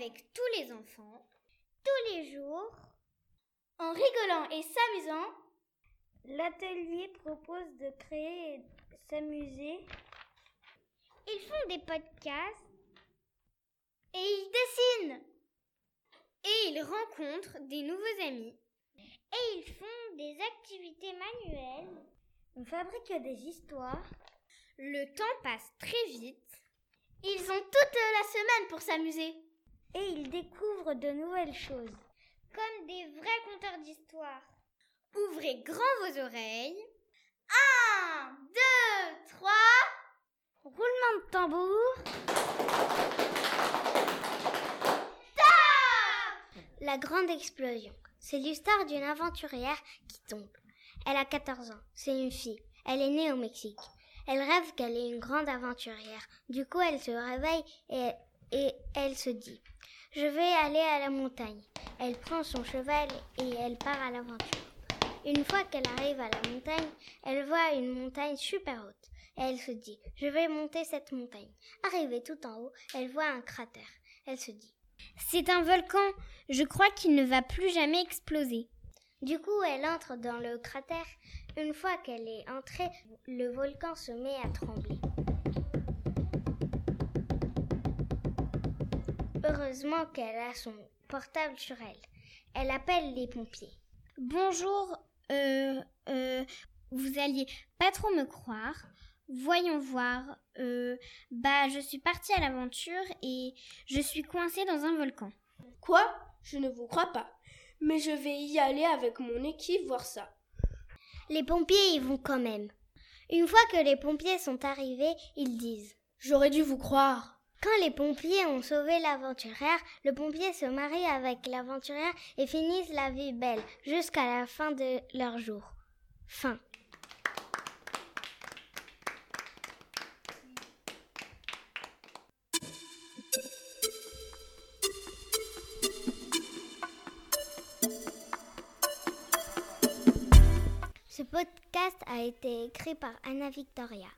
avec tous les enfants, tous les jours, en rigolant et s'amusant. L'atelier propose de créer et s'amuser. Ils font des podcasts et ils dessinent. Et ils rencontrent des nouveaux amis. Et ils font des activités manuelles. On fabrique des histoires. Le temps passe très vite. Ils ont toute la semaine pour s'amuser. Et ils découvrent de nouvelles choses. Comme des vrais conteurs d'histoires. Ouvrez grand vos oreilles. Un, deux, trois. Roulement de tambour. La grande explosion. C'est l'histoire d'une aventurière qui tombe. Elle a 14 ans. C'est une fille. Elle est née au Mexique. Elle rêve qu'elle est une grande aventurière. Du coup, elle se réveille et, et elle se dit Je vais aller à la montagne. Elle prend son cheval et elle part à l'aventure. Une fois qu'elle arrive à la montagne, elle voit une montagne super haute. Elle se dit Je vais monter cette montagne. Arrivée tout en haut, elle voit un cratère. Elle se dit C'est un volcan. Je crois qu'il ne va plus jamais exploser. Du coup, elle entre dans le cratère. Une fois qu'elle est entrée, le volcan se met à trembler. Heureusement qu'elle a son portable sur elle. Elle appelle les pompiers. Bonjour, euh, euh, vous alliez pas trop me croire. Voyons voir. Euh, bah, je suis partie à l'aventure et je suis coincée dans un volcan. Quoi? Je ne vous crois pas. Mais je vais y aller avec mon équipe voir ça. Les pompiers y vont quand même. Une fois que les pompiers sont arrivés, ils disent J'aurais dû vous croire. Quand les pompiers ont sauvé l'aventurière, le pompier se marie avec l'aventurière et finissent la vie belle jusqu'à la fin de leur jour. Fin. Ce podcast a été écrit par Anna Victoria.